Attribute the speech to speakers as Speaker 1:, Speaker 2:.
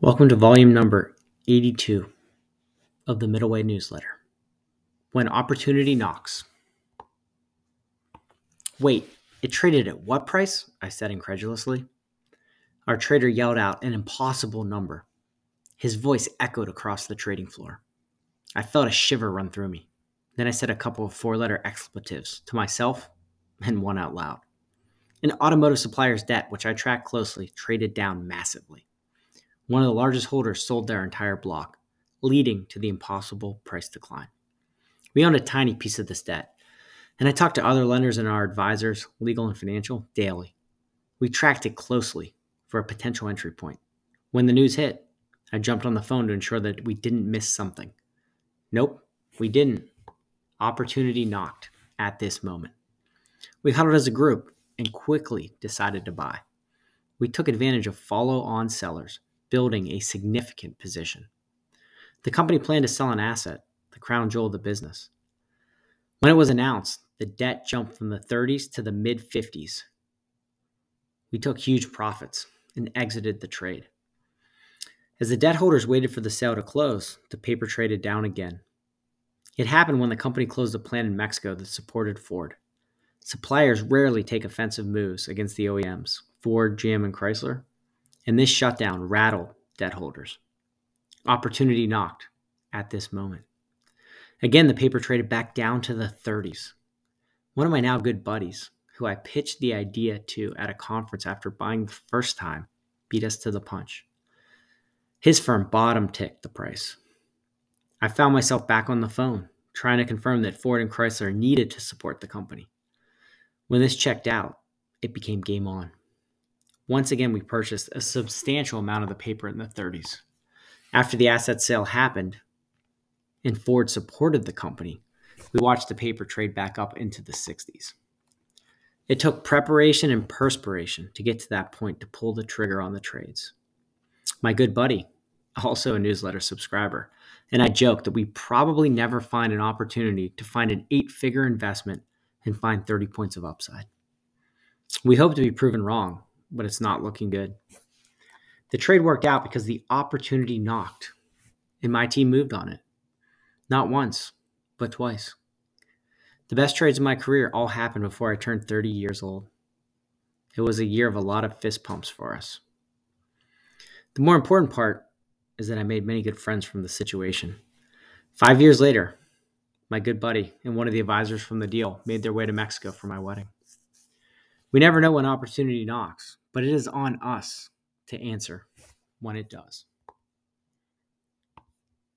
Speaker 1: Welcome to volume number 82 of the Middleway newsletter. When opportunity knocks. Wait, it traded at what price? I said incredulously. Our trader yelled out an impossible number. His voice echoed across the trading floor. I felt a shiver run through me. Then I said a couple of four letter expletives to myself and one out loud. An automotive supplier's debt, which I track closely, traded down massively. One of the largest holders sold their entire block, leading to the impossible price decline. We owned a tiny piece of this debt, and I talked to other lenders and our advisors, legal and financial, daily. We tracked it closely for a potential entry point. When the news hit, I jumped on the phone to ensure that we didn't miss something. Nope, we didn't. Opportunity knocked at this moment. We huddled as a group and quickly decided to buy. We took advantage of follow on sellers building a significant position. The company planned to sell an asset, the crown jewel of the business. When it was announced, the debt jumped from the 30s to the mid 50s. We took huge profits and exited the trade. As the debt holders waited for the sale to close, the paper traded down again. It happened when the company closed a plant in Mexico that supported Ford. Suppliers rarely take offensive moves against the OEMs, Ford, GM, and Chrysler, and this shutdown rattled debt holders. Opportunity knocked at this moment. Again, the paper traded back down to the 30s. One of my now good buddies, who I pitched the idea to at a conference after buying the first time, beat us to the punch. His firm bottom ticked the price. I found myself back on the phone, trying to confirm that Ford and Chrysler needed to support the company. When this checked out, it became game on. Once again, we purchased a substantial amount of the paper in the 30s. After the asset sale happened and Ford supported the company, we watched the paper trade back up into the 60s. It took preparation and perspiration to get to that point to pull the trigger on the trades. My good buddy, also a newsletter subscriber, and I joked that we probably never find an opportunity to find an eight figure investment and find 30 points of upside. We hope to be proven wrong, but it's not looking good. The trade worked out because the opportunity knocked, and my team moved on it. Not once, but twice. The best trades in my career all happened before I turned 30 years old. It was a year of a lot of fist pumps for us. The more important part is that I made many good friends from the situation. Five years later, my good buddy and one of the advisors from the deal made their way to Mexico for my wedding. We never know when opportunity knocks, but it is on us to answer when it does.